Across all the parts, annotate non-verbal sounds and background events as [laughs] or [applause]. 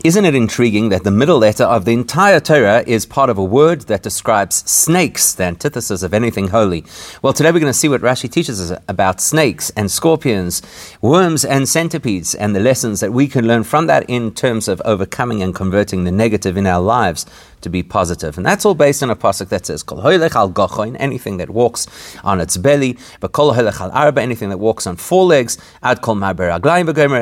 Isn't it intriguing that the middle letter of the entire Torah is part of a word that describes snakes, the antithesis of anything holy? Well, today we're going to see what Rashi teaches us about snakes and scorpions, worms and centipedes, and the lessons that we can learn from that in terms of overcoming and converting the negative in our lives to be positive. And that's all based on a pasuk that says, Kol al gochoin, anything that walks on its belly, but Kol al arba, anything that walks on four legs, ad kol marber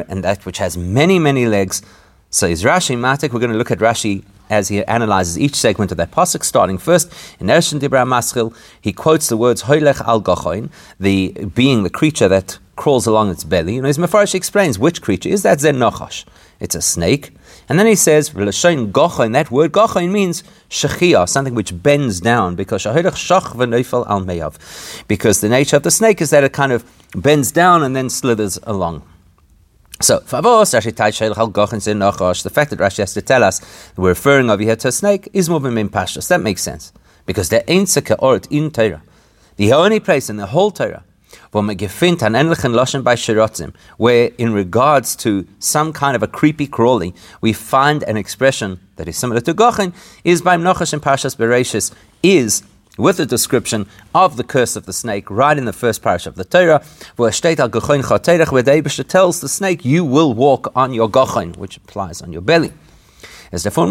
and that which has many, many legs, so is Rashi Matik. We're going to look at Rashi as he analyzes each segment of that pasuk, starting first in Ershin Dibra Maschil. He quotes the words Hoylech al Gochoin, the being, the creature that crawls along its belly. You know, his Mefarish explains which creature is that Zen Nochash. It's a snake. And then he says, L'shain Gochoin, that word Gochoin means Shechia, something which bends down, because Shahilech Shach al Meyav. Because the nature of the snake is that it kind of bends down and then slithers along. So, the fact that Rashi has to tell us we're referring over here to a snake is moving in Pashas. That makes sense. Because there ain't ort in Torah. The only place in the whole Torah where in regards to some kind of a creepy crawly, we find an expression that is similar to Gochen, is by Nochash and Pashas Bereshis, is with a description of the curse of the snake right in the first parish of the Torah, where the tells the snake, You will walk on your gochain, which applies on your belly. From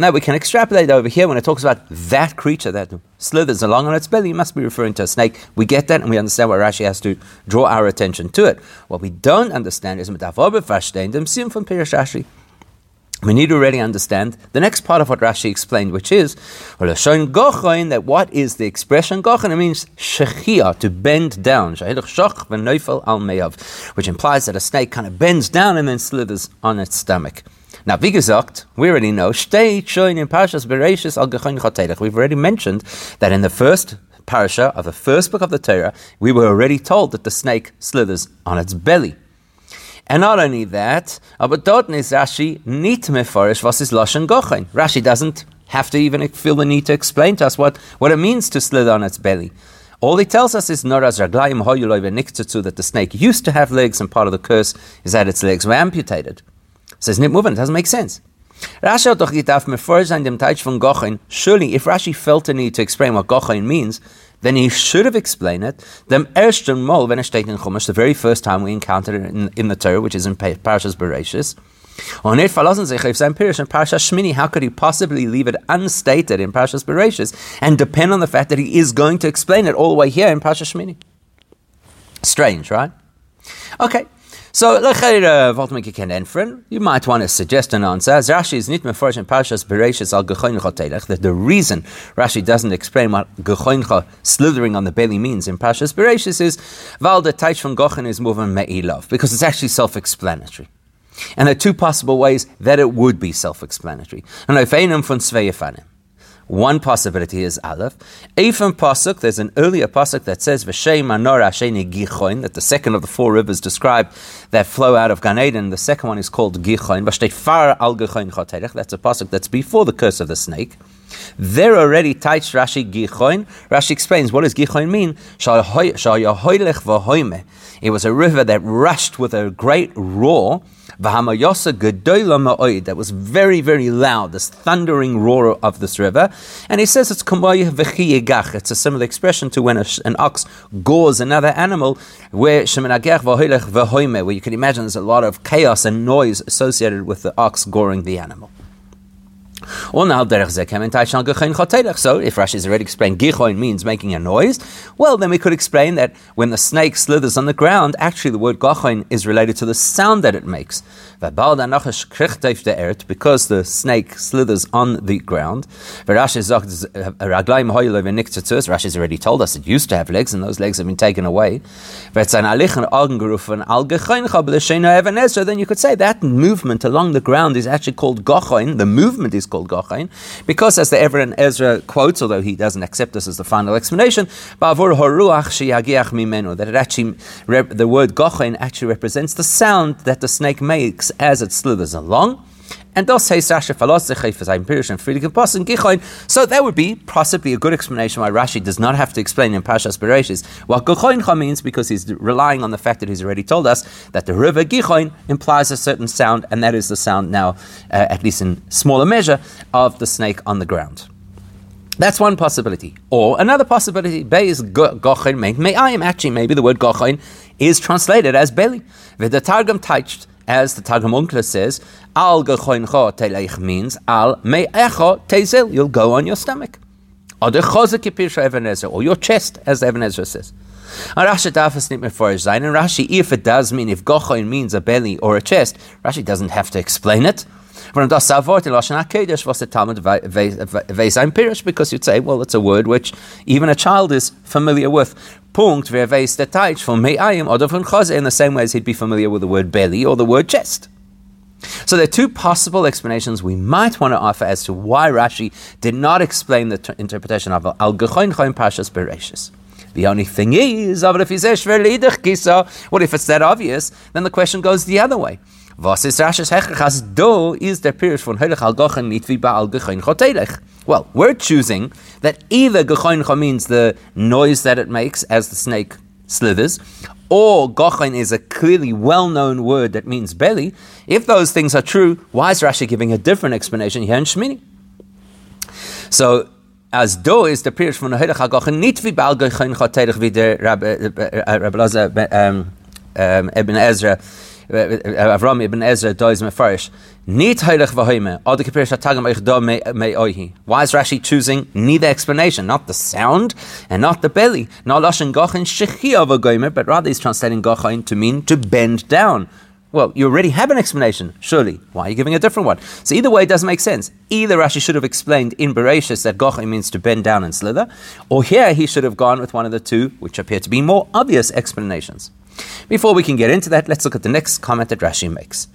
that, we can extrapolate over here when it talks about that creature that slithers along on its belly, it must be referring to a snake. We get that and we understand why Rashi has to draw our attention to it. What we don't understand is we need to already understand the next part of what Rashi explained, which is that what is the expression gochain? It means shechia, to bend down, which implies that a snake kind of bends down and then slithers on its stomach. Now, wie gesagt, we already know, in Parashas al We've already mentioned that in the first parasha of the first book of the Torah, we were already told that the snake slithers on its belly. And not only that, but Rashi nit mefarish was is lashon gochen. Rashi doesn't have to even feel the need to explain to us what, what it means to slither on its belly. All he tells us is noraz raglayim hoyuloi v'niktzutzu that the snake used to have legs and part of the curse is that its legs were amputated. Says nit moving, it doesn't make sense. Rashi doch getaf mefarish an dem Teich von gochen. Surely, if Rashi felt the need to explain what gochen means, then he should have explained it. The ersten steht in Chumash, the very first time we encountered it in, in the Torah, which is in Parashas Bereshis. On er verlassen Parashas Shmini. How could he possibly leave it unstated in Parashas Bereshis and depend on the fact that he is going to explain it all the way here in Parashas Shmini? Strange, right? Okay, so, euh, you might want to suggest an answer. As Rashi is nit in Parshas al that the reason Rashi doesn't explain what Gechoincha slithering on the belly means in Parshas Bereshis is Val the Taich from Gochen is moving me'ilav because it's actually self-explanatory. And there are two possible ways that it would be self-explanatory. And Ofeinim von Sveifanim. One possibility is Aleph. Ephem Pasuk, there's an earlier Pasuk that says, V'shem Manor Asheni Gichoin, that the second of the four rivers describe that flow out of Gan Eden. The second one is called Gichoin. V'shtei Far Al Gichoin Choterech, that's a Pasuk that's before the curse of the snake. There already Taich Rashi Gichoin. Rashi explains what does Gichoin mean? It was a river that rushed with a great roar that was very, very loud, this thundering roar of this river. And he says it's It's a similar expression to when a, an ox gores another animal, where where you can imagine there's a lot of chaos and noise associated with the ox goring the animal. So, if Rashi has already explained gichoin means making a noise, well, then we could explain that when the snake slithers on the ground, actually the word gachoin is related to the sound that it makes. Because the snake slithers on the ground. Uh, Rashi has already told us it used to have legs, and those legs have been taken away. Then you could say that movement along the ground is actually called gachoin. The movement is called Gochain, because as the Even Ezra quotes, although he doesn't accept this as the final explanation, that it actually, the word Gochain actually represents the sound that the snake makes as it slithers along. And thus say Sasha Falosechefazayim Pirish and Friedrich Poss and Gichoin. So that would be possibly a good explanation why Rashi does not have to explain in Pashas Bereshis what Gichoincha means because he's relying on the fact that he's already told us that the river Gichoin implies a certain sound, and that is the sound now, uh, at least in smaller measure, of the snake on the ground. That's one possibility. Or another possibility, Be is Gochain May I am actually maybe the word Gochain is translated as belly. With The Targum touched as the Targum Unkla says, Al gechoincho teleich means al me'echo tezel, you'll go on your stomach. Or the chozek or your chest, as Even Ezra says. Rashi dafas nit meforish zayin, and Rashi, if it does mean, if gochoin means a belly or a chest, Rashi doesn't have to explain it. Because you'd say, well, it's a word which even a child is familiar with. Punkt, ve'veis detach from me'ayim, or from in the same way as he'd be familiar with the word belly or the word chest. So there are two possible explanations we might want to offer as to why Rashi did not explain the t- interpretation of Al Gechoin Choin Pashas Bereshis. The only thing is, what if it's that obvious? Then the question goes the other way. Was Hechachas do is von al Gochen Baal Gechoin Chotelech. Well, we're choosing that either Gechoin means the noise that it makes as the snake slithers, or Gochen is a clearly well-known word that means belly. If those things are true, why is Rashi giving a different explanation here in Shmini? So, as do is the Pirish von Helech al Gochen nit wie Baal Gechoin Chotelech wie der Rabbi Lazar um, um, Ibn Ezra Avram ibn Ezra does mefarish. Nit heilig v'hoime. Adi kapirish hatagam eich do me oihi. Why is Rashi choosing neither explanation, not the sound and not the belly, not lashon gochin shechi of a but rather he's translating gochin to mean to bend down. Well, you already have an explanation, surely. Why are you giving a different one? So either way, it doesn't make sense. Either Rashi should have explained in Bereshis that Gochin means to bend down and slither, or here he should have gone with one of the two, which appear to be more obvious explanations. Before we can get into that, let's look at the next comment that Rashi makes.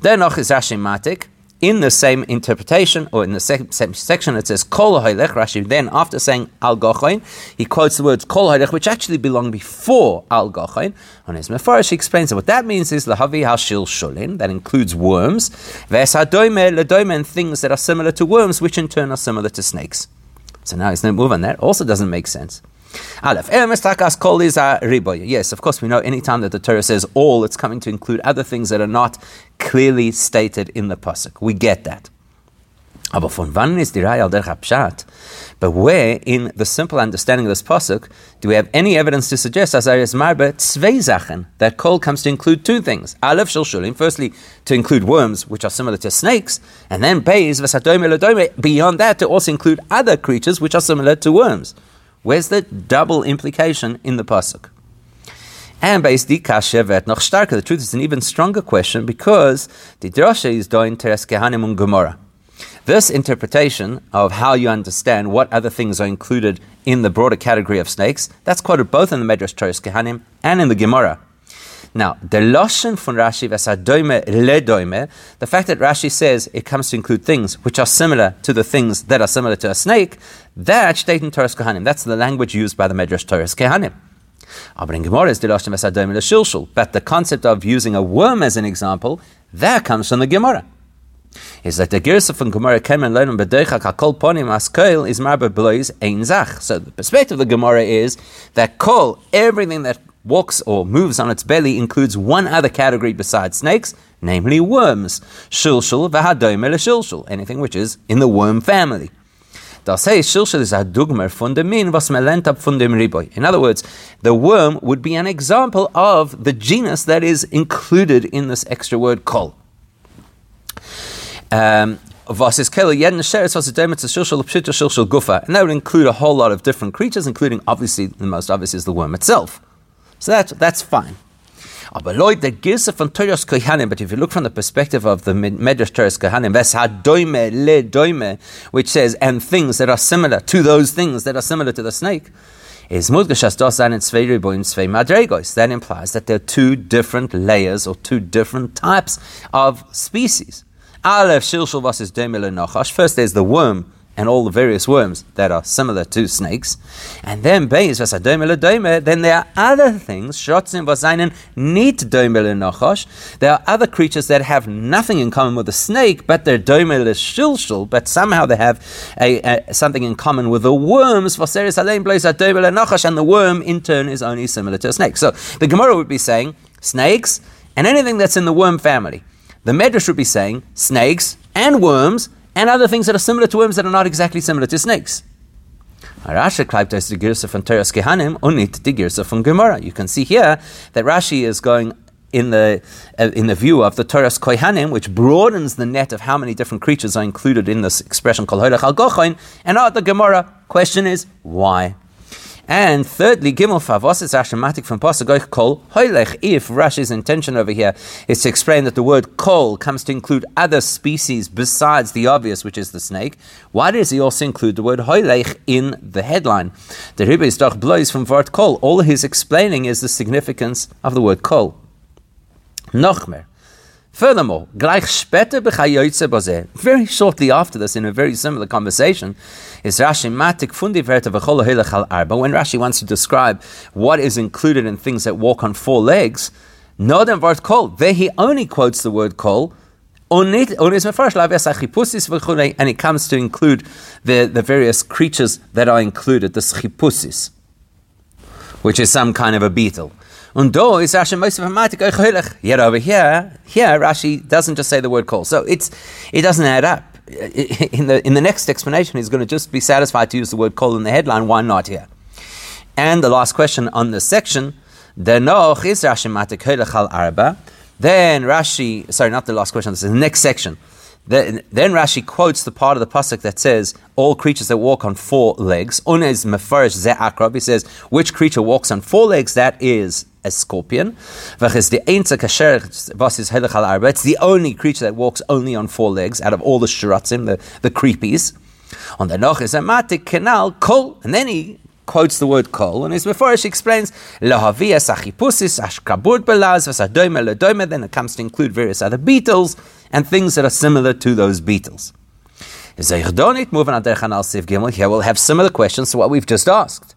Dennoch is Rashi matik. In the same interpretation, or in the same, same section, it says Kol Hailech. Rashi then, after saying Al Gochain, he quotes the words Kol Hailech, which actually belong before Al Gochain. On his Mefarish, he explains that what that means is Lahavi Hashil Shulin, that includes worms, Ves Hadoime Ledoime, and things that are similar to worms, which in turn are similar to snakes. So now he's no move on that. Also doesn't make sense. Aleph. Yes, of course, we know anytime that the Torah says all, it's coming to include other things that are not clearly stated in the Pasuk. We get that. But where, in the simple understanding of this pasuk, do we have any evidence to suggest, as Arias that kol comes to include two things? Aleph shul firstly, to include worms, which are similar to snakes, and then beyond that, to also include other creatures which are similar to worms. Where's the double implication in the pasuk? And based the kasha vet noch starker. The truth is an even stronger question because the drasha is doing teres kehanim and gemara. This interpretation of how you understand what other things are included in the broader category of snakes, that's quoted both in the Medrash Teres Kehanim and in the Gemara. Now, the Loshen von Rashi v'sadoime ledoime, the fact that Rashi says it comes to include things which are similar to the things that are similar to a snake, that in Torah Kehanim. That's the language used by the Medrash Torah Kehanim. Aber in Gemara is the Loshen v'sadoime leshilshul. But the concept of using a worm as an example, that comes from the Gemara is that the Girsa from Gemara Kemen Leinim B'Deicha Kakol Ponim Askoil is Marba Blois Ein Zach. So the perspective of the Gemara is that Kol, everything that walks or moves on its belly includes one other category besides snakes, namely worms. Shilshul v'hadoime shilshul, anything which is in the worm family. Is a Riboy. In other words, the worm would be an example of the genus that is included in this extra word kol. Um, and that would include a whole lot of different creatures, including obviously the most obvious is the worm itself. So that's, that's fine. Ah, Kohanim, but if you look from the perspective of the Medrash Toros Kohanim, which says, and things that are similar to those things that are similar to the snake, is. That implies that there are two different layers or two different types of species. Nachash. First there's the worm and all the various worms that are similar to snakes. And then oh, then there are other things, shotzim vazainen need There are other creatures that have nothing in common with the snake, but they're doimel shilshul, but somehow they have a, a, something in common with the worms. And the worm in turn is only similar to a snake. So the Gemara would be saying snakes and anything that's in the worm family. The Medrash would be saying snakes and worms and other things that are similar to worms that are not exactly similar to snakes. Rashi kleibt the Girsa from Teras Kehanim unit the Girsa from Gemara. You can see here that Rashi is going in the uh, in the view of the Toras Kohanim, which broadens the net of how many different creatures are included in this expression called Holech al And now the Gemara question is why? And thirdly, Gimel Favos Ashematic from Pasagoich Kol Hoylech. If Rashi's intention over here is to explain that the word Kol comes to include other species besides the obvious, which is the snake, why does he also include the word Hoylech in the headline? The Rebbe is doch blows from Vart Kol. All he's explaining is the significance of the word Kol. Nochmer. Furthermore, gleich später very shortly after this, in a very similar conversation, is Rashi matik fundi v'chol arba. When Rashi wants to describe what is included in things that walk on four legs, nodem vart kol. There he only quotes the word kol, and it comes to include the, the various creatures that are included, the schipusis, which is some kind of a beetle. Und do is Rashi most of Yet over here, here Rashi doesn't just say the word call. So it's it doesn't add up. [laughs] In the in the next explanation, he's going to just be satisfied to use the word call in the headline. Why not here? And the last question on this section, is. Then Rashi, sorry, not the last question. This is the next section. Then, then, Rashi quotes the part of the pasuk that says, "All creatures that walk on four legs." Unez mefarish ze akrab. He says, "Which creature walks on four legs?" That is a scorpion. It's the only creature that walks only on four legs out of all the shiratzim, the, the creepies. On the noch is a matik canal kol, and then he quotes the word kol, and as before she explains Then it comes to include various other beetles and things that are similar to those beetles. Here we'll have similar questions to what we've just asked.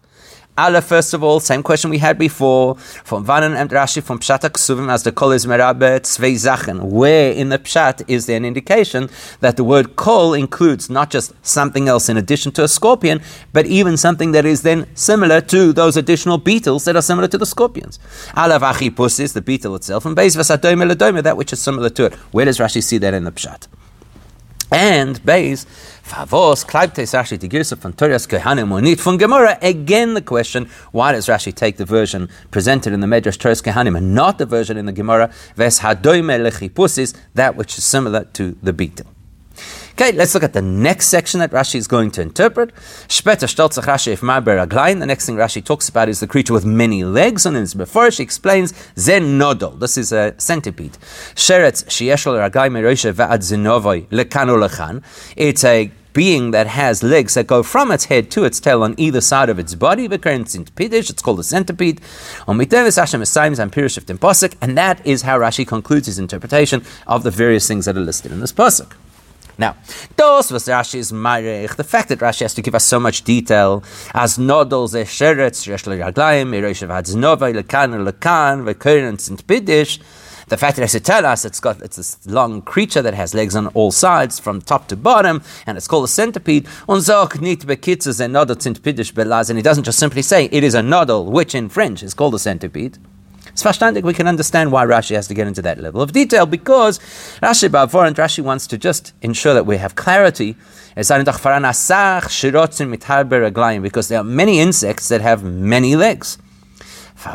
Allah, first of all, same question we had before from Vanan and Rashi from Pshat Ksuvim as the kol is merabe tzvei zachen. Where in the Pshat is there an indication that the word kol includes not just something else in addition to a scorpion, but even something that is then similar to those additional beetles that are similar to the scorpions? Allah vachi is the beetle itself, and beis vasadoime that which is similar to it. Where does Rashi see that in the Pshat? And base Favos Klaibtes Rashi to Girsa from Torias Kehanim Monit from Gemara. Again, the question: Why does Rashi take the version presented in the Medrash Torias Kehanim and not the version in the Gemara Ves Hadoime Lechipusis, that which is similar to the beetle? Okay, let's look at the next section that Rashi is going to interpret. The next thing Rashi talks about is the creature with many legs, and before she explains Zen Nodol. This is a centipede. It's a being that has legs that go from its head to its tail on either side of its body. It's called a centipede. And that is how Rashi concludes his interpretation of the various things that are listed in this pasuk. Now, those was Rashi's Marech, the fact that Rashi has to give us so much detail, as nodal ze sheretz, yesh l'raglayim, irosh v'hadznova, lekan, lekan, v'korin, and pidish, the fact that it has to tell us it's got it's this long creature that has legs on all sides from top to bottom, and it's called a centipede. And he doesn't just simply say it is a nodal, which in French is called a centipede. It's we can understand why Rashi has to get into that level of detail because Rashi Bavor and Rashi wants to just ensure that we have clarity. Because there are many insects that have many legs. So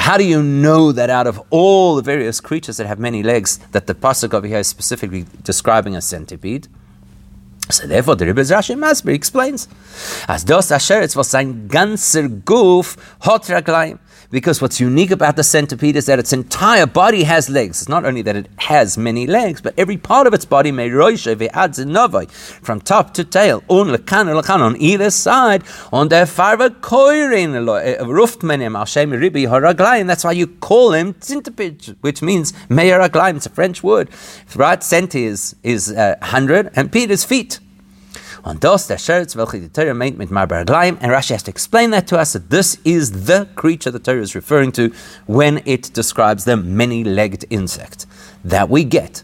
how do you know that out of all the various creatures that have many legs, that the pasuk over here is specifically describing a centipede? So therefore, the Rebbe Rashi Masber explains, as dos asheretz was sein ganzer Guf hot raglayim, because what's unique about the centipede is that its entire body has legs. It's not only that it has many legs, but every part of its body may from top to tail, on either side, on their farva koirin, uh, ruftmenim, al shem ribi. That's why you call him centipede, which means meyaraglaim. It's a French word. Right? Centi is, is uh, 100, and pete is feet. On dos der Sheretz welche the Torah meint mit Marbar and Rashi has to explain that to us that this is the creature the Torah is referring to when it describes the many-legged insect that we get.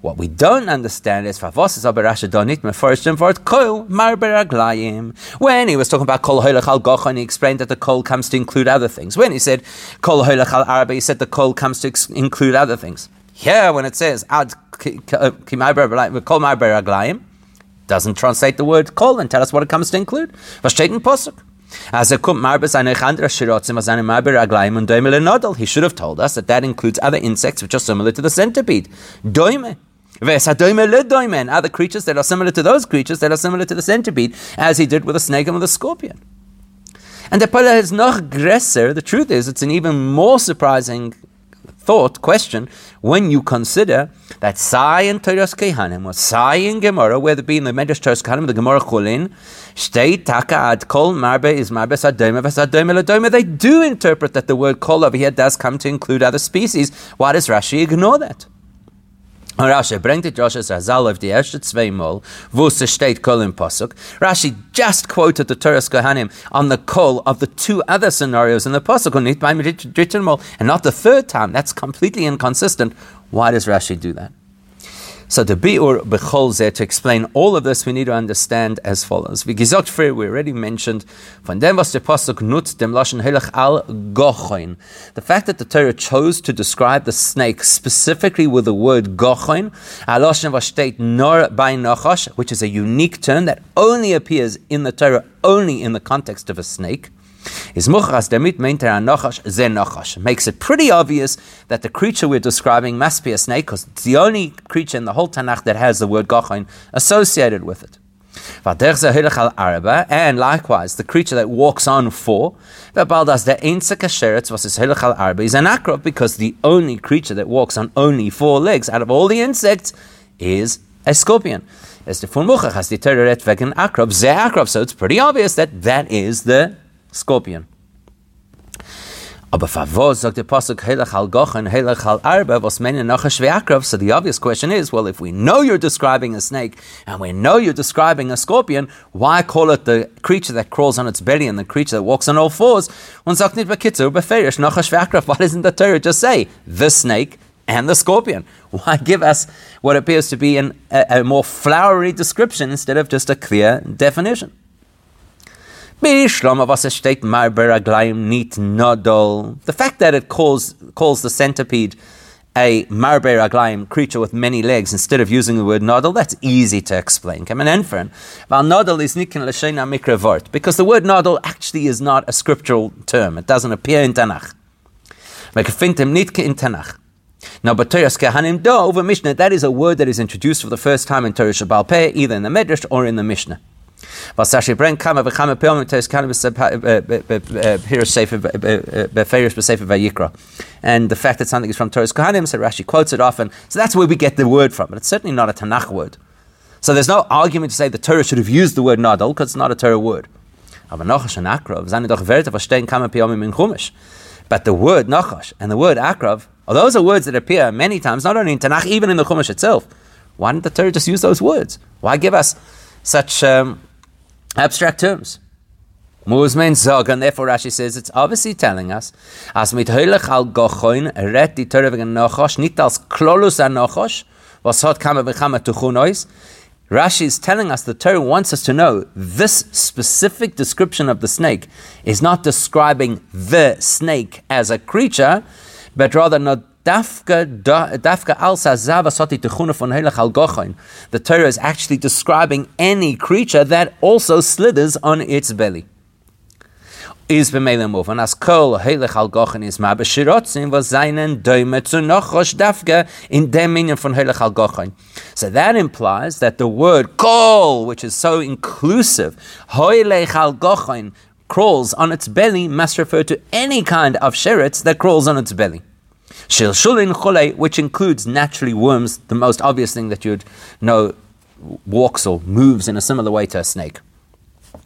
What we don't understand is Favos aber Rashi donit meforshim for kol marber aglayim. When he was talking about kol hoylach al gochon, he explained that the kol comes to include other things. When he said kol hoylach al arba, he said the kol comes to ex- include other things. Here, when it says ad kol marber aglayim, doesn't translate the word kol and tell us what it comes to include. Was Posuk? As. He should have told us that that includes other insects which are similar to the centipede. And other creatures that are similar to those creatures that are similar to the centipede, as he did with a snake and with a scorpion. And the Pala is not gresser. The truth is, it's an even more surprising thought, question, when you consider that Sai and Toras Kehanim, or Sai and Gemara, whether be in the Medrash Toras Kehanim, the Gemara Chulin, Shtei Taka Ad Kol Marbe is Marbe Sadoma Vasadoma Ladoma, they do interpret that the word Kol over here does come to include other species. Why does Rashi ignore that? Rashi of the Pasuk. Rashi just quoted the Torah Kohanim on the call of the two other scenarios in the Pasuk, and not the third time. That's completely inconsistent. Why does Rashi do that? So the biur bechol zeh to explain all of this, we need to understand as follows. Wie gesagt früher, we already mentioned von dem was der pasuk nutzt dem lashon helach al gochoin. The fact that the Torah chose to describe the snake specifically with the word gochoin, aloshen was steht nor by nachash, which is a unique term that only appears in the Torah only in the context of a snake is muchas damit meint er nachash ze nachash. Makes it pretty obvious that the creature we're describing must be a snake because it's the only creature in the whole Tanakh that has the word gochain associated with it. And likewise, the creature that walks on four, was is an akrov because the only creature that walks on only four legs out of all the insects is a scorpion. So it's pretty obvious that that is the scorpion. Aber favos sagt der Pasuk Helach al Gochen, Helach al Arba, was noch a So the obvious question is, well, if we know you're describing a snake and we know you're describing a scorpion, why call it the creature that crawls on its belly and the creature that walks on all fours? Und sagt nicht noch a [laughs] Why doesn't the Torah just say the snake and the scorpion? [laughs] Why give us what appears to be an, a, a more flowery description instead of just a clear definition? The fact that it calls, calls the centipede a marber aglaim creature with many legs instead of using the word nodal, that's easy to explain. Come an Val nodal is nikin mikravort because the word nodal actually is not a scriptural term. It doesn't appear in Tanakh. In Tanakh. Now, but Torah Kehanim do over Mishnah, that is a word that is introduced for the first time in Torah Shabbal Peh, either in the Medrash or in the Mishnah. Was Rashi bring kama v'chama pilmim tes b'sefer vayikra, and the fact that something is from Torah's Kohanim, so Rashi quotes it often. So that's where we get the word from, but it's certainly not a Tanakh word. So there's no argument to say the Torah should have used the word nadal because it's not a Torah word. But the word Nachash and the word Akrav, those are words that appear many times, not only in Tanakh, even in the Chumash itself. Why didn't the Torah just use those words? Why give us such um, abstract terms. Muzmein therefore Rashi says it's obviously telling us, as mit al gochoin, ret Nochosh, als klolus an Nochosh, was tuchunois, Rashi is telling us the Torah wants us to know this specific description of the snake is not describing the snake as a creature, but rather not The Torah is actually describing any creature that also slithers on its belly. Is as kol is was zu in von. So that implies that the word kol, which is so inclusive, heilech al crawls on its belly must refer to any kind of sheretz that crawls on its belly. Shilshulin chole, which includes naturally worms, the most obvious thing that you'd know walks or moves in a similar way to a snake.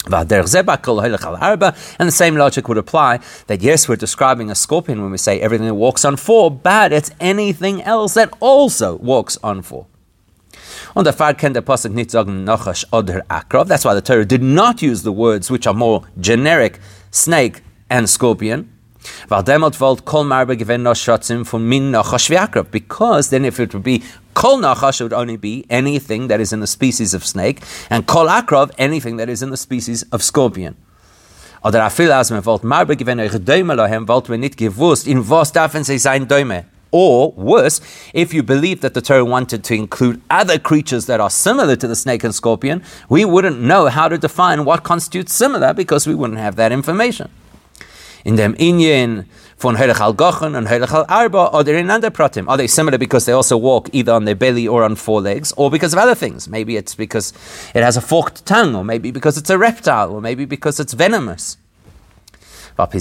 And the same logic would apply that yes, we're describing a scorpion when we say everything that walks on four, but it's anything else that also walks on four. On the Pasuk Nachash Oder Akrov. That's why the Torah did not use the words which are more generic, snake and scorpion. Because then if it would be Kol Nachash, it would only be anything that is in the species of snake, and Kol Akrov, anything that is in the species of scorpion. Oder afil as me wollt marbe euch Däume lohem, wollt wir nicht in was darfen sie sein? Or worse, if you believe that the Torah wanted to include other creatures that are similar to the snake and scorpion, we wouldn't know how to define what constitutes similar because we wouldn't have that information. In dem Inyan von Heilig al Gochen and Heilig al Arba, are there in other pratim? Are they similar because they also walk either on their belly or on four legs, or because of other things? Maybe it's because it has a forked tongue, or maybe because it's a reptile, or maybe because it's venomous. That's why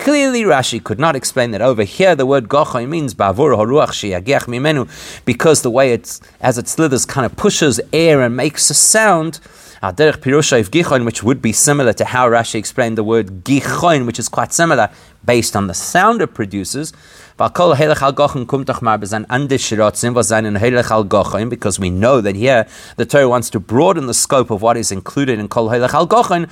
clearly Rashi could not explain that over here the word gochoin means bavur because the way it's as it slithers kind of pushes air and makes a sound. Which would be similar to how Rashi explained the word gichoin, which is quite similar based on the sound it produces. Because we know that here the Torah wants to broaden the scope of what is included in Kol Helech Al Gochen.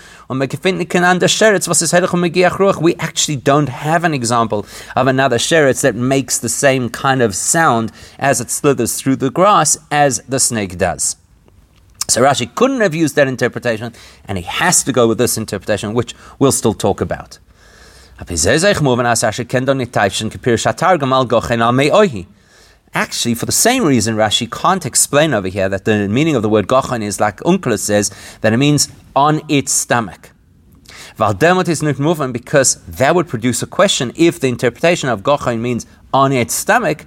We actually don't have an example of another sheretz that makes the same kind of sound as it slithers through the grass as the snake does. So Rashi couldn't have used that interpretation, and he has to go with this interpretation, which we'll still talk about. Actually, for the same reason, Rashi can't explain over here that the meaning of the word gochen is like Onkelos says, that it means on its stomach. is not moving because that would produce a question if the interpretation of gochen means on its stomach.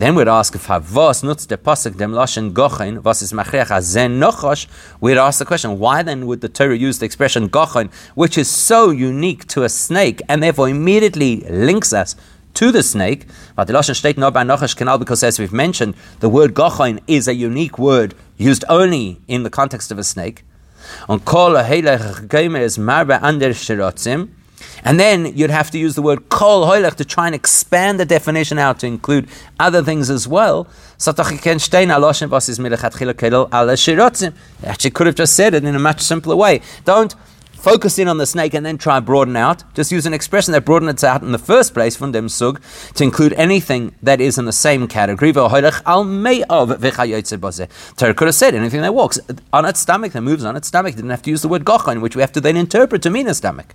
Then we'd ask if Havos nutz the pasuk dem lashon gochen was is machriach azen nochosh. We'd ask the question, why then would the Torah use the expression gochen, which is so unique to a snake, and therefore immediately links us to the snake? But the lashon state no by nochosh canal because as we've mentioned, the word gochen is a unique word used only in the context of a snake. On kol is marba ander shirotzim. And then you'd have to use the word kol hoilech to try and expand the definition out to include other things as well. Actually, could have just said it in a much simpler way. Don't focus in on the snake and then try broaden out. Just use an expression that broadens it out in the first place from dem sug to include anything that is in the same category. Torah could have said anything that walks on its stomach, that moves on its stomach. Didn't have to use the word gochain, which we have to then interpret to mean a stomach.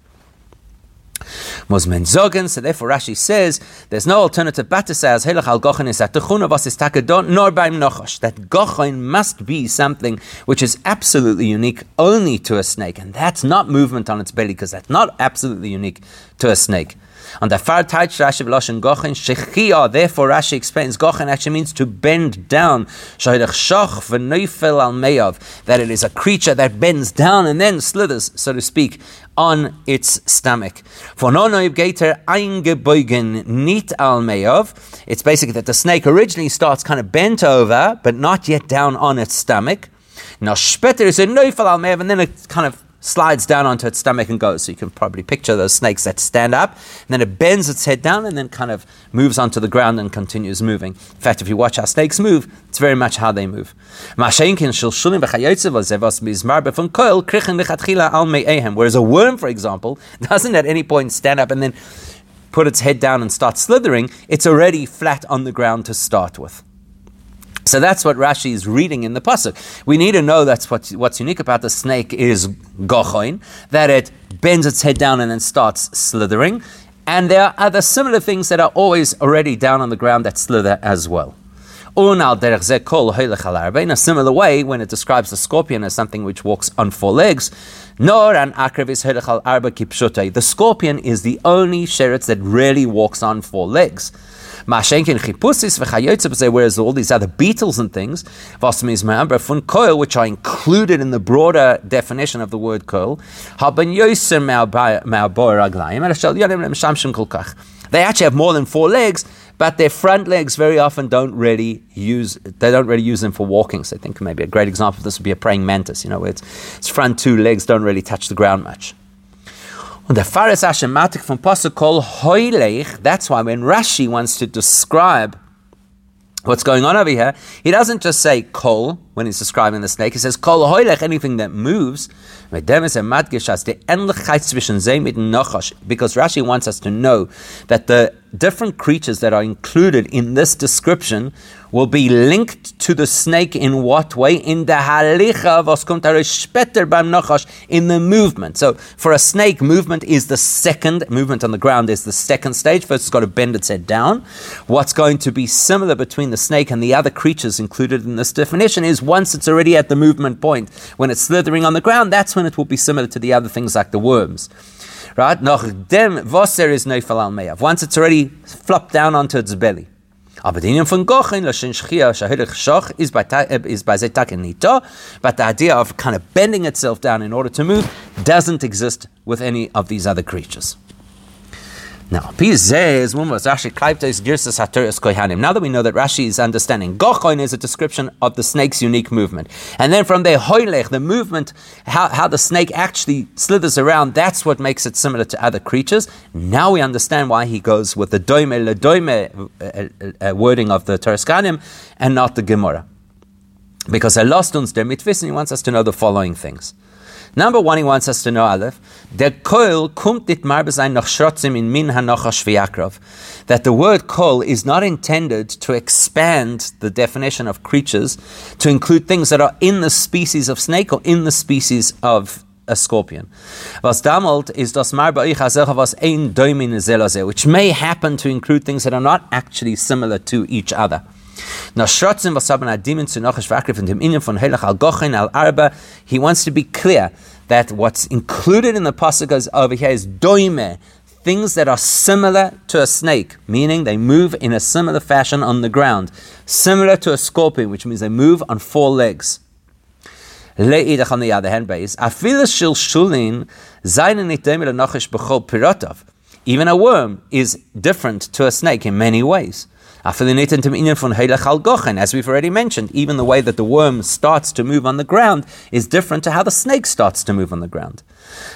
Musmen zogen, so therefore Rashi says there's no alternative but to say as helach al gochen is at the chuna is takadon nor beim nochosh. That gochen must be something which is absolutely unique only to a snake, and that's not movement on its belly because that's not absolutely unique to a snake. On the far tight Rashi v'loshen gochen shechia. Therefore, Rashi explains gochen actually means to bend down. Shoydech shoch v'neifel al meyav. That it is a creature that bends down and then slithers, so to speak, on its stomach. It's basically that the snake originally starts kind of bent over, but not yet down on its stomach. Now, speter is a neufel and then it kind of slides down onto its stomach and goes. So you can probably picture those snakes that stand up, and then it bends its head down and then kind of moves onto the ground and continues moving. In fact, if you watch how snakes move, it's very much how they move. Whereas a worm, for example, [laughs] doesn't at any point stand up and then put its head down and start slithering, it's already flat on the ground to start with. So that's what Rashi is reading in the pasuk. We need to know that's what, what's unique about the snake is gochoin, that it bends its head down and then starts slithering. And there are other similar things that are always already down on the ground that slither as well. In a similar way, when it describes the scorpion as something which walks on four legs, nor an The scorpion is the only sheretz that really walks on four legs. Mashenkin chipusis v'chayotze whereas all these other beetles and things, vasmiz ma'ambra fun koil, which are included in the broader definition of the word koil, haben yoser ma'abor raglayim, they actually have more than four legs, but their front legs very often don't really use they don't really use them for walking. So I think maybe a great example of this would be a praying mantis, you know, where its, its front two legs don't really touch the ground much. Und der Pharis Ashematik from Pasuk called Hoilech, that's why when Rashi wants to describe what's going on over here, he doesn't just say kol when he's describing the snake, he says kol hoilech, anything that moves. Because Rashi wants us to know that the different creatures that are included in this description will be linked to the snake in what way? In the halicha kommt später beim in the movement. So for a snake, movement is the second movement on the ground is the second stage. First, it's got to bend its head down. What's going to be similar between the snake and the other creatures included in this definition is once it's already at the movement point, when it's slithering on the ground, that's when it will be similar to the other things like the worms. Right? dem Wasser is neifel al meyav. Once it's already flopped down onto its belly. Aber von Gochen, Shchia, Shoch, is by, äh, is by Zetak Nito, but the idea of kind of bending itself down in order to move doesn't exist with any of these other creatures. Now, now that we know that Rashi is understanding, Gochoin is a description of the snake's unique movement. And then from there, Hoilech, the movement, how, how the snake actually slithers around, that's what makes it similar to other creatures. Now we understand why he goes with the doime le doime uh, uh, uh, wording of the Toras Kohanim and not the Gemara. Because Allah uns der Mitwissen, he wants us to know the following things. Number one, he wants us to know, Aleph, der Koil kumt dit marbesein noch schrotzim in min hanochash v'yakrov. That the word kol is not intended to expand the definition of creatures to include things that are in the species of snake or in the species of a scorpion. Was damalt is das was ein which may happen to include things that are not actually similar to each other. He wants to be clear that what's included in the pasuk over here is doime, things that are similar to a snake, meaning they move in a similar fashion on the ground, similar to a scorpion, which means they move on four legs. Le'idach on the other hand, base, shil shulin zayin. Even a worm is different to a snake in many ways. As we've already mentioned, even the way that the worm starts to move on the ground is different to how the snake starts to move on the ground.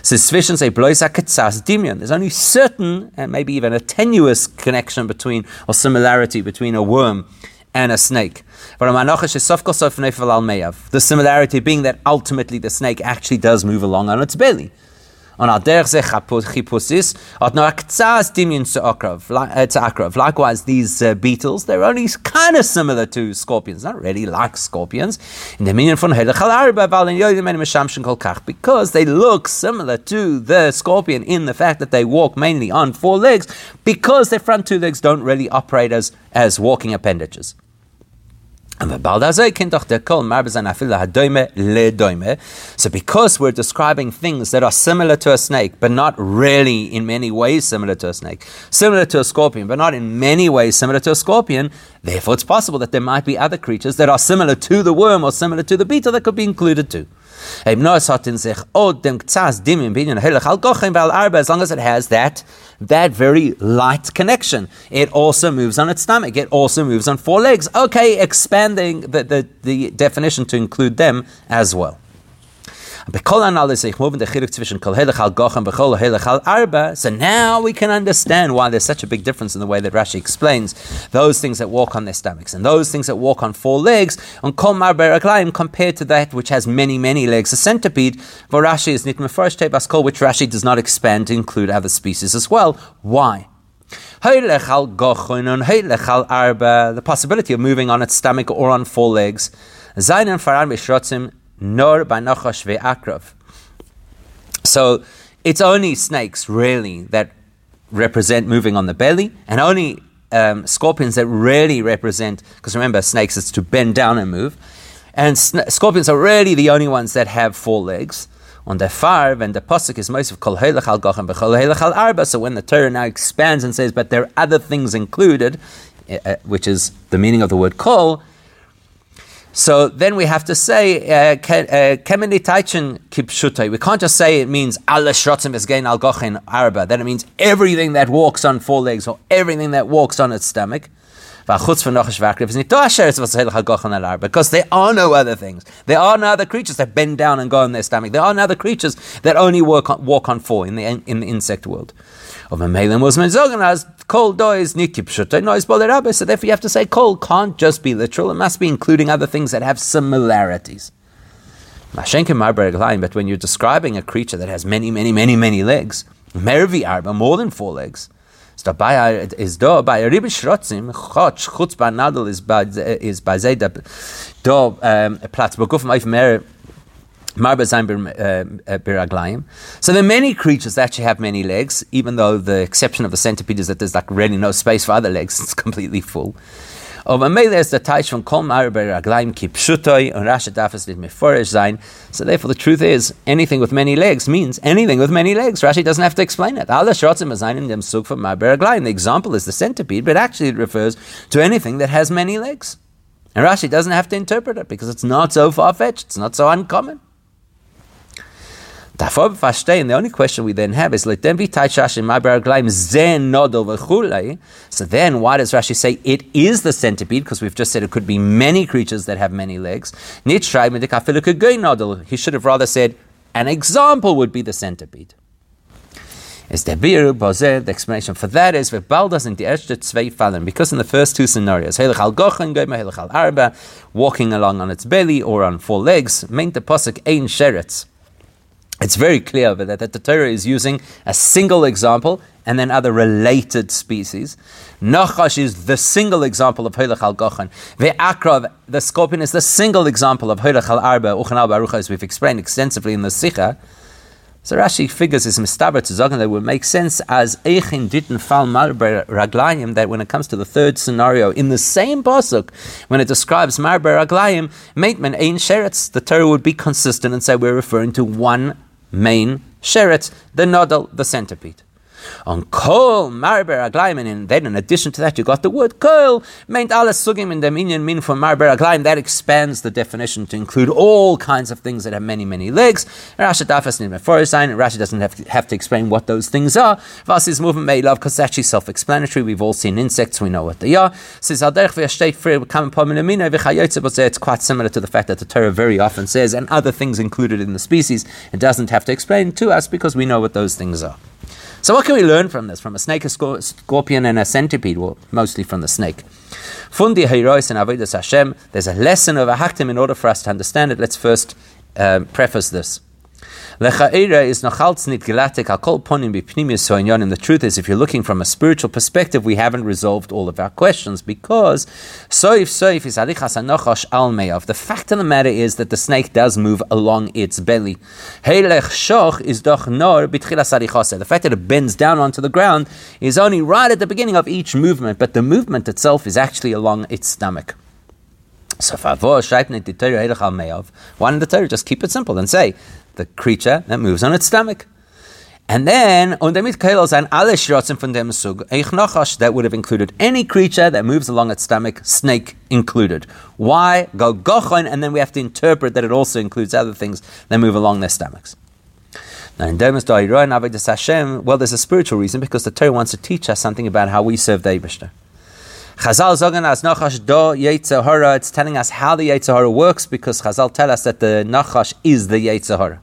So There's only certain and maybe even a tenuous connection between or similarity between a worm and a snake. The similarity being that ultimately the snake actually does move along on its belly. On our derech chipusis, at no aktsas dimyon to akrav. Likewise, these uh, beetles, they're only kind of similar to scorpions, not really like scorpions. In the minion from because they look similar to the scorpion in the fact that they walk mainly on four legs, because their front two legs don't really operate as, as walking appendages. So because we're describing things that are similar to a snake, but not really in many ways similar to a snake, similar to a scorpion, but not in many ways similar to a scorpion, therefore it's possible that there might be other creatures that are similar to the worm or similar to the beetle that could be included too. As long as it has that, that very light connection. It also moves on its stomach. It also moves on four legs. Okay, expanding the, the, the definition to include them as well. So now we can understand why there's such a big difference in the way that Rashi explains those things that walk on their stomachs and those things that walk on four legs on kol compared to that which has many, many legs. A centipede for Rashi is nitmefresh tebas kol, which Rashi does not expand to include other species as well. Why? The possibility of moving on its stomach or on four legs nor by nachash ve'akrav. So it's only snakes really that represent moving on the belly, and only um, scorpions that really represent, because remember, snakes is to bend down and move, and sn- scorpions are really the only ones that have four legs. On the far, and the pasuk is most of kol al gochem al arba. So when the Torah now expands and says, but there are other things included, uh, which is the meaning of the word kol, so then we have to say uh, uh, kemeni taichin kipshutai. We can't just say it means esgein al arba. Then it means everything that walks on four legs or everything that walks on its stomach. Because there are no other things. There are no other creatures that bend down and go on their stomach. There are no other creatures that only walk on, walk on four in the in the insect world. Of a was as kol dois nikip noise So therefore you have to say kol can't just be literal, it must be including other things that have similarities. But when you're describing a creature that has many, many, many, many legs, mervi arba, more than four legs, is do by a ribish rotzim chotch chutz ba nadel is by is by zay da do um, platz beguf auf mer Uh, uh, so there are many creatures that actually have many legs, even though the exception of the centipede is that there's like really no space for other legs, [laughs] it's completely full. So therefore, the truth is, anything with many legs means anything with many legs. Rashi doesn't have to explain it. The example is the centipede, but actually it refers to anything that has many legs. And Rashi doesn't have to interpret it because it's not so far fetched. It's not so uncommon. The only question we then have is So then, why does Rashi say it is the centipede? Because we've just said it could be many creatures that have many legs. He should have rather said an example would be the centipede. Is der Bir the explanation for that is Baldas in the erste zwei Fallen, because in the first two scenarios, Helech al Gochen, Helech al Arba, walking along on its belly or on four legs, meant the Pasuk Ein Sheretz it's very clear that, that the Torah is using a single example and then other related species. Nachash is the single example of Hoylach al Gochan. Ve'akrav, the scorpion, is the single example of Hoylach al Arba, Uchan al Baruch, as we've explained extensively in the Sikha. So Rashi figures this mistaber to Zogan that would make sense as Eichin didn't fall Marber Raglayim, that when it comes to the third scenario, in the same Pasuk, when it describes Marber Raglayim, Mateman Ein Sheretz, the Torah would be consistent and say we're referring to one main sheret, the nodal, the centipede. On kol marber aglaim, and then in addition to that, you got the word kol meant ala sugim in the minyan min for marber aglaim. That expands the definition to include all kinds of things that have many, many legs. Rashi dafas sign. Rashi doesn't have to, have to explain what those things are. Vasi's movement made love because it's actually self-explanatory. We've all seen insects, we know what they are. Says it's quite similar to the fact that the Torah very often says, and other things included in the species. It doesn't have to explain to us because we know what those things are. So, what can we learn from this? From a snake, a scorpion, and a centipede? Well, mostly from the snake. Fundi Heirois and Avodas Hashem. There's a lesson of a haktim in order for us to understand it. Let's first uh, preface this. Lechaera is nachaltz nit gelatik akol ponim b'pnimius soinyonim. The truth is, if you're looking from a spiritual perspective, we haven't resolved all of our questions because soif soif is alichas anochosh al meyav. The fact of the matter is that the snake does move along its belly. Heilech shoch is doch nor b'tchilas alichase. The fact that it bends down onto the ground is only right at the beginning of each movement, but the movement itself is actually along its stomach. So, why didn't the Torah just keep it simple and say the creature that moves on its stomach. And then, Ali Shriotsim from Demusug, eichnachosh, that would have included any creature that moves along its stomach, snake included. Why? Go gochon, and then we have to interpret that it also includes other things that move along their stomachs. Now, in Hashem, well, there's a spiritual reason because the Torah wants to teach us something about how we serve the Eibishter. Chazal zogan as nachash do Yetzirah. It's telling us how the Yetzirah works because Chazal tell us that the nachash is the Yetzirah.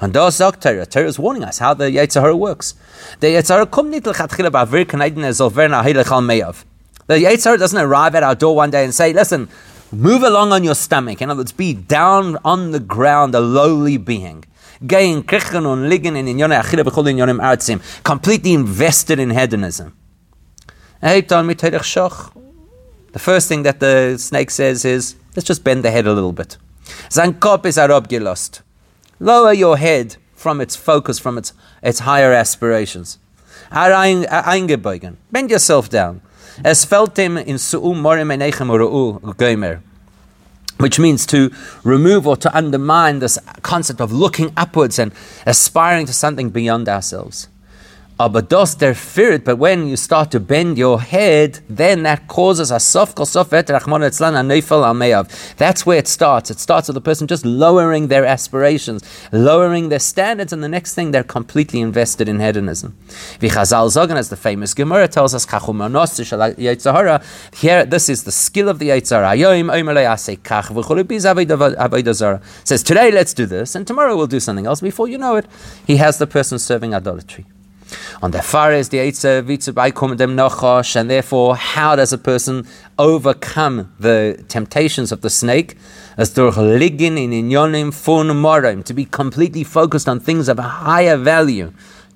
And those Torah, uh, Torah is warning us how the Yetzirah works. The Yetzirah kum ba'avir k'naydin ezolverna ha'ilechal meyav. The doesn't arrive at our door one day and say, listen, move along on your stomach. In other words, be down on the ground, a lowly being. Completely invested in hedonism. The first thing that the snake says is, let's just bend the head a little bit. Zankop is arob gelost. Lower your head from its focus, from its, its higher aspirations. Bend yourself down. Es feltim in su'u morim enechem which means to remove or to undermine this concept of looking upwards and aspiring to something beyond ourselves. Aber das der Firit, but when you start to bend your head, then that causes a sof kol sof etzlan neifel al That's where it starts. It starts with the person just lowering their aspirations, lowering their standards, and the next thing they're completely invested in hedonism. Vichazal zogan, as the famous Gemara tells us, here, this is the skill of the Yetzirah. Says, today let's do this, and tomorrow we'll do something else. Before you know it, he has the person serving idolatry. On the far is the Vitzubai dem Nochosh, and therefore, how does a person overcome the temptations of the snake? As durch Ligin in Inyonim Fun Morim, to be completely focused on things of a higher value.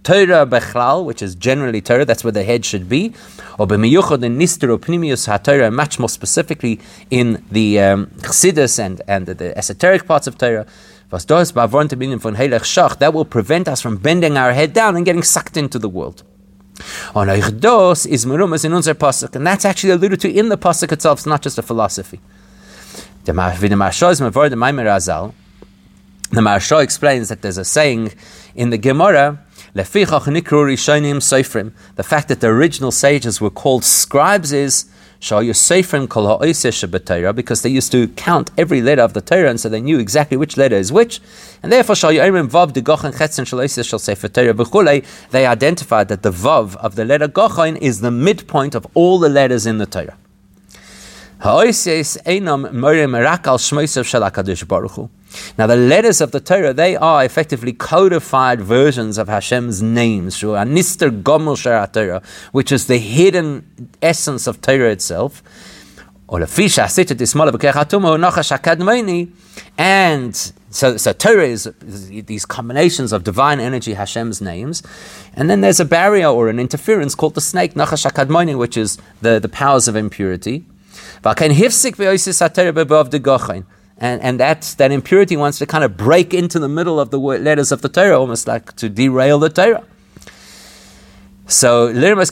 Torah Bechlal, which is generally Torah, that's where the head should be, or B'miyuchad in Nister Pnimius HaTorah, much more specifically in the um, Chassidus and, and the esoteric parts of Torah, that will prevent us from bending our head down and getting sucked into the world. On dos is merumas in unser pasuk, and that's actually alluded to in the pasuk itself. It's not just a philosophy. The Maharsha explains that there's a saying in the Gemara, the fact that the original sages were called scribes is because they used to count every letter of the Torah, and so they knew exactly which letter is which. And therefore, they identified that the vav of the letter Gochen is the midpoint of all the letters in the Torah. Now, the letters of the Torah, they are effectively codified versions of Hashem's names, which is the hidden essence of Torah itself. And so, so Torah is these combinations of divine energy, Hashem's names, and then there's a barrier or an interference called the snake, Nachash which is the, the powers of impurity. And, and that, that impurity wants to kind of break into the middle of the letters of the Torah, almost like to derail the Torah. So, lirmas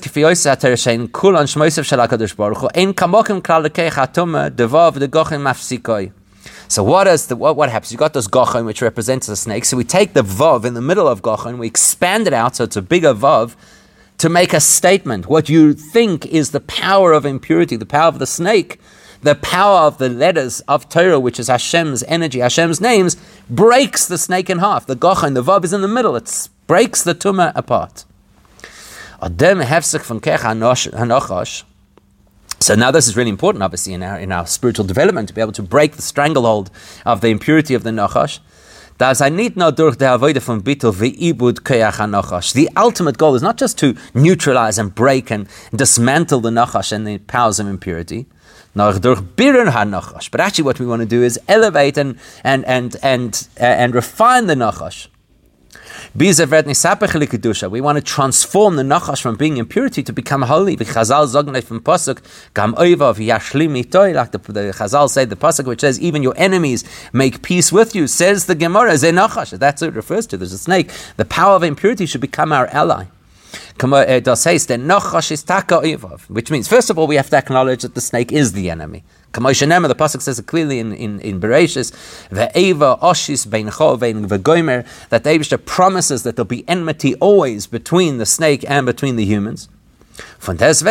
kamokim mafsikoi. So what is the what, what happens? You got this gochin which represents the snake. So we take the vav in the middle of gochin, we expand it out so it's a bigger vav to make a statement. What you think is the power of impurity, the power of the snake, the power of the letters of Torah, which is Hashem's energy, Hashem's names, breaks the snake in half. The Gocha and the Vav is in the middle. It breaks the Tumah apart. So now this is really important, obviously, in our, in our spiritual development, to be able to break the stranglehold of the impurity of the Nachash. The ultimate goal is not just to neutralize and break and dismantle the Nachash and the powers of impurity, but actually, what we want to do is elevate and and and and uh, and refine the nachash. We want to transform the nachash from being impurity to become holy. Like the, the Chazal say, the pasuk which says, "Even your enemies make peace with you." Says the Gemara. That's what it refers to. There's a snake. The power of impurity should become our ally. Uh, which means, first of all, we have to acknowledge that the snake is the enemy. The pasuk says it clearly in in, in Bereshis, "Ve'eva oshis beincho ve'gomer," that the Eibushter promises that there'll be enmity always between the snake and between the humans. Nevertheless,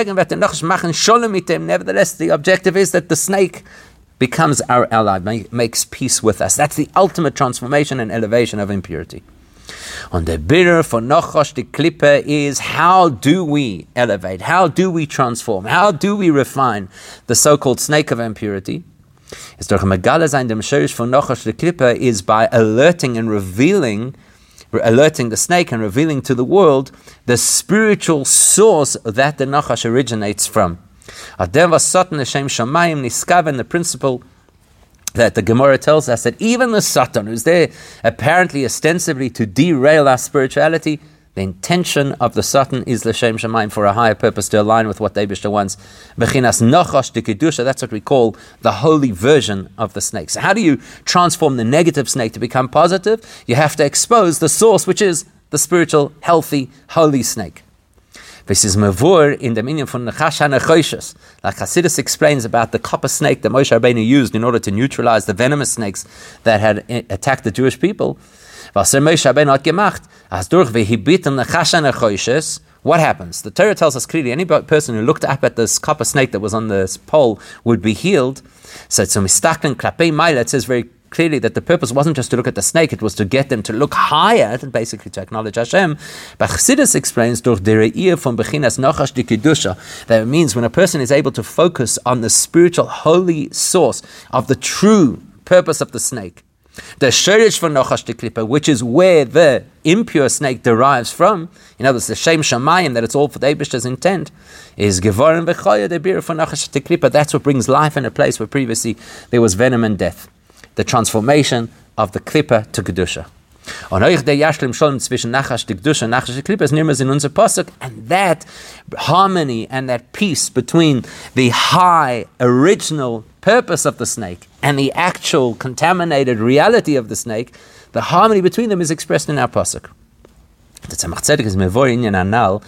the objective is that the snake becomes our ally, makes peace with us. That's the ultimate transformation and elevation of impurity. On the bitter for Nochosh the Klippe is how do we elevate, how do we transform, how do we refine the so called snake of impurity? Is durch Megala sein dem Sherish for Nochosh the Klippe is by alerting and revealing alerting the snake and revealing to the world the spiritual source that the Nachash originates from. Adem was Satan Hashem Shamayim Niskaven, the principle that the Gemara tells us that even the Satan, who's there apparently ostensibly to derail our spirituality, the intention of the Satan is l'shem shemaim for a higher purpose to align with what Abishta wants. Bechinas nochosh de. That's what we call the holy version of the snake. So, how do you transform the negative snake to become positive? You have to expose the source, which is the spiritual, healthy, holy snake. This is mavur in the meaning from Nechashan Nechoishes. Like Hasidus explains about the copper snake that Moshe Rabbeinu used in order to neutralize the venomous snakes that had attacked the Jewish people. Was Moshe as what happens? The Torah tells us clearly any person who looked up at this copper snake that was on this pole would be healed. So. It says very clearly that the purpose wasn't just to look at the snake, it was to get them to look higher and basically to acknowledge Hashem. But Chassidus explains durch der from Bechinas Nochash Kedusha that it means when a person is able to focus on the spiritual holy source of the true purpose of the snake. The Sherish for Nochash Klipa, which is where the impure snake derives from, in other words, the Shem Shamayim, that it's all for the Abish's intent, is Gevorim Bechoya, the beer for Nochash Klipa. That's what brings life in a place where previously there was venom and death the transformation of the Klippa to Kedusha. Und euch der Yashlim Shalom zwischen Nachash the Kedusha und Nachash the Klippa ist nimmers in unser Pasuk, and that harmony and that peace between the high original purpose of the snake and the actual contaminated reality of the snake, the harmony between them is expressed in our Pasuk. The Tzemach Tzedek is mevor in Anal.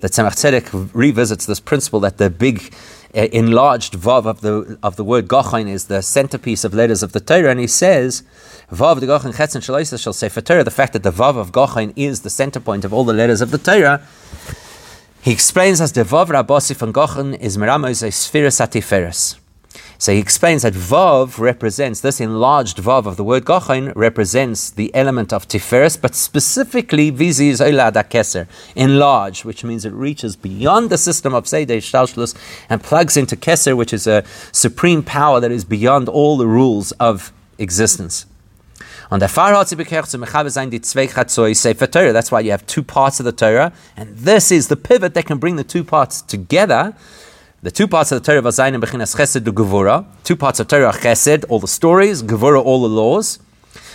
The Tzemach Tzedek revisits this principle that the big enlarged vav of the of the word gochain is the centerpiece of letters of the Torah, and he says vav the gochain chetzen shaloisa shall say for Torah. The fact that the vav of gochain is the center point of all the letters of the Torah. He explains as the vav rabasi from gochain is meramos a sefiras Tiferes. So he explains that Vav represents, this enlarged Vav of the word Gochain represents the element of Tiferes, but specifically Vizi is Keser, enlarged, which means it reaches beyond the system of Seidei Shalshlus and plugs into Keser, which is a supreme power that is beyond all the rules of existence. On the far hat Torah. That's why you have two parts of the Torah, and this is the pivot that can bring the two parts together the two parts of the Torah and Bechinas Chesed to Gevura. Two parts of Torah Chesed, all the stories, Gevura, all the laws.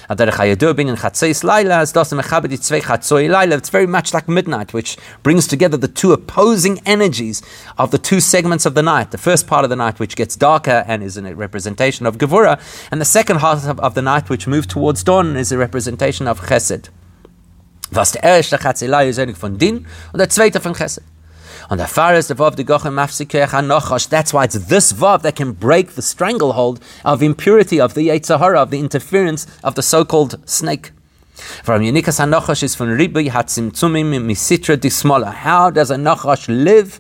It's very much like midnight, which brings together the two opposing energies of the two segments of the night. The first part of the night, which gets darker and is a representation of Gevura, and the second half of the night, which moves towards dawn, is a representation of Chesed. Was von Din von Chesed. On the farthest of the Gochem Mafsikech That's why it's this Vav that can break the stranglehold of impurity of the Yetzirah, of the interference of the so-called snake. From Yenikas Hanochash is from Ribi Hatzimtzumim Misitra Dismola. How does a Nochash live?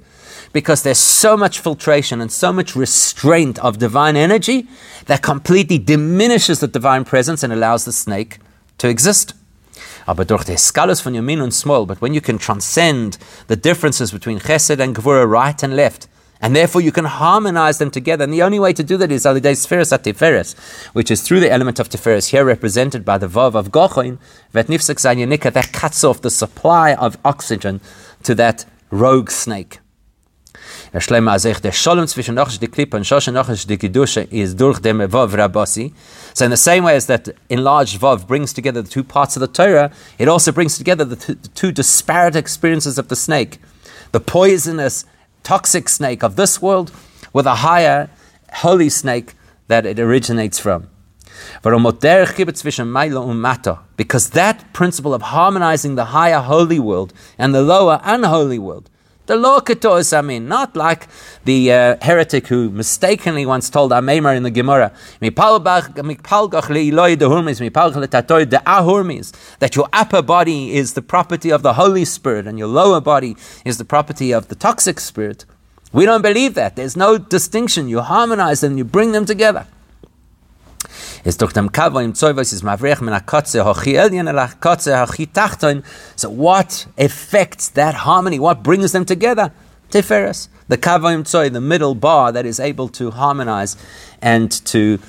Because there's so much filtration and so much restraint of divine energy that completely diminishes the divine presence and allows the snake to exist. Aber durch die Skalas von Yamin Small, but when you can transcend the differences between Chesed and Gvura, right and left, and therefore you can harmonize them together. And the only way to do that is Alidei Sferes at which is through the element of Tiferes, here represented by the Vav of Gochoin, Vet Nifsek that cuts off the supply of oxygen to that rogue snake. Er Azech der zwischen durch dem Vav. So in the same way as that enlarged Vav brings together the two parts of the Torah, it also brings together the the two disparate experiences of the snake. The poisonous, toxic snake of this world with a higher, holy snake that it originates from. Because that principle of harmonizing the higher holy world and the lower unholy world the ketos, I mean, not like the uh, heretic who mistakenly once told Amemar in the Gemara, that your upper body is the property of the Holy Spirit and your lower body is the property of the toxic spirit. We don't believe that. There's no distinction. You harmonize them, you bring them together is dem Kavo im is mavrech min el. So what affects that harmony? What brings them together? Tiferes. The Kavo im Tzoi, the middle bar that is able to harmonize and to,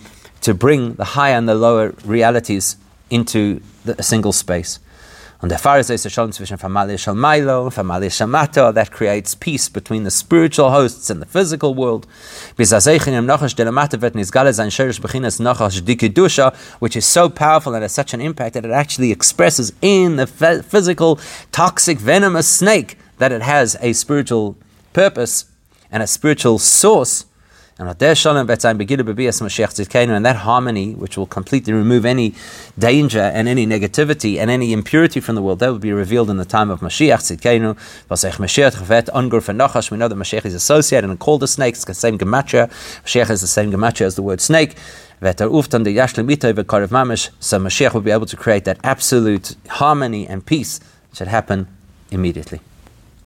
to bring the higher and the lower realities into the, a single space. Und der Pharisee ist schon zwischen Familie Shalmailo Familie Shamato, that creates peace between the spiritual hosts and the physical world. Bechinas Nochash Dikidusha, which is so powerful and has such an impact that it actually expresses in the physical, toxic, venomous snake that it has a spiritual purpose and a spiritual source And that harmony, which will completely remove any danger and any negativity and any impurity from the world, that will be revealed in the time of Mashiach Tzidkenu. We know that Mashiach is associated and called a snake. It's the same gematria. Mashiach is the same gematria as the word snake. So Mashiach will be able to create that absolute harmony and peace that should happen immediately.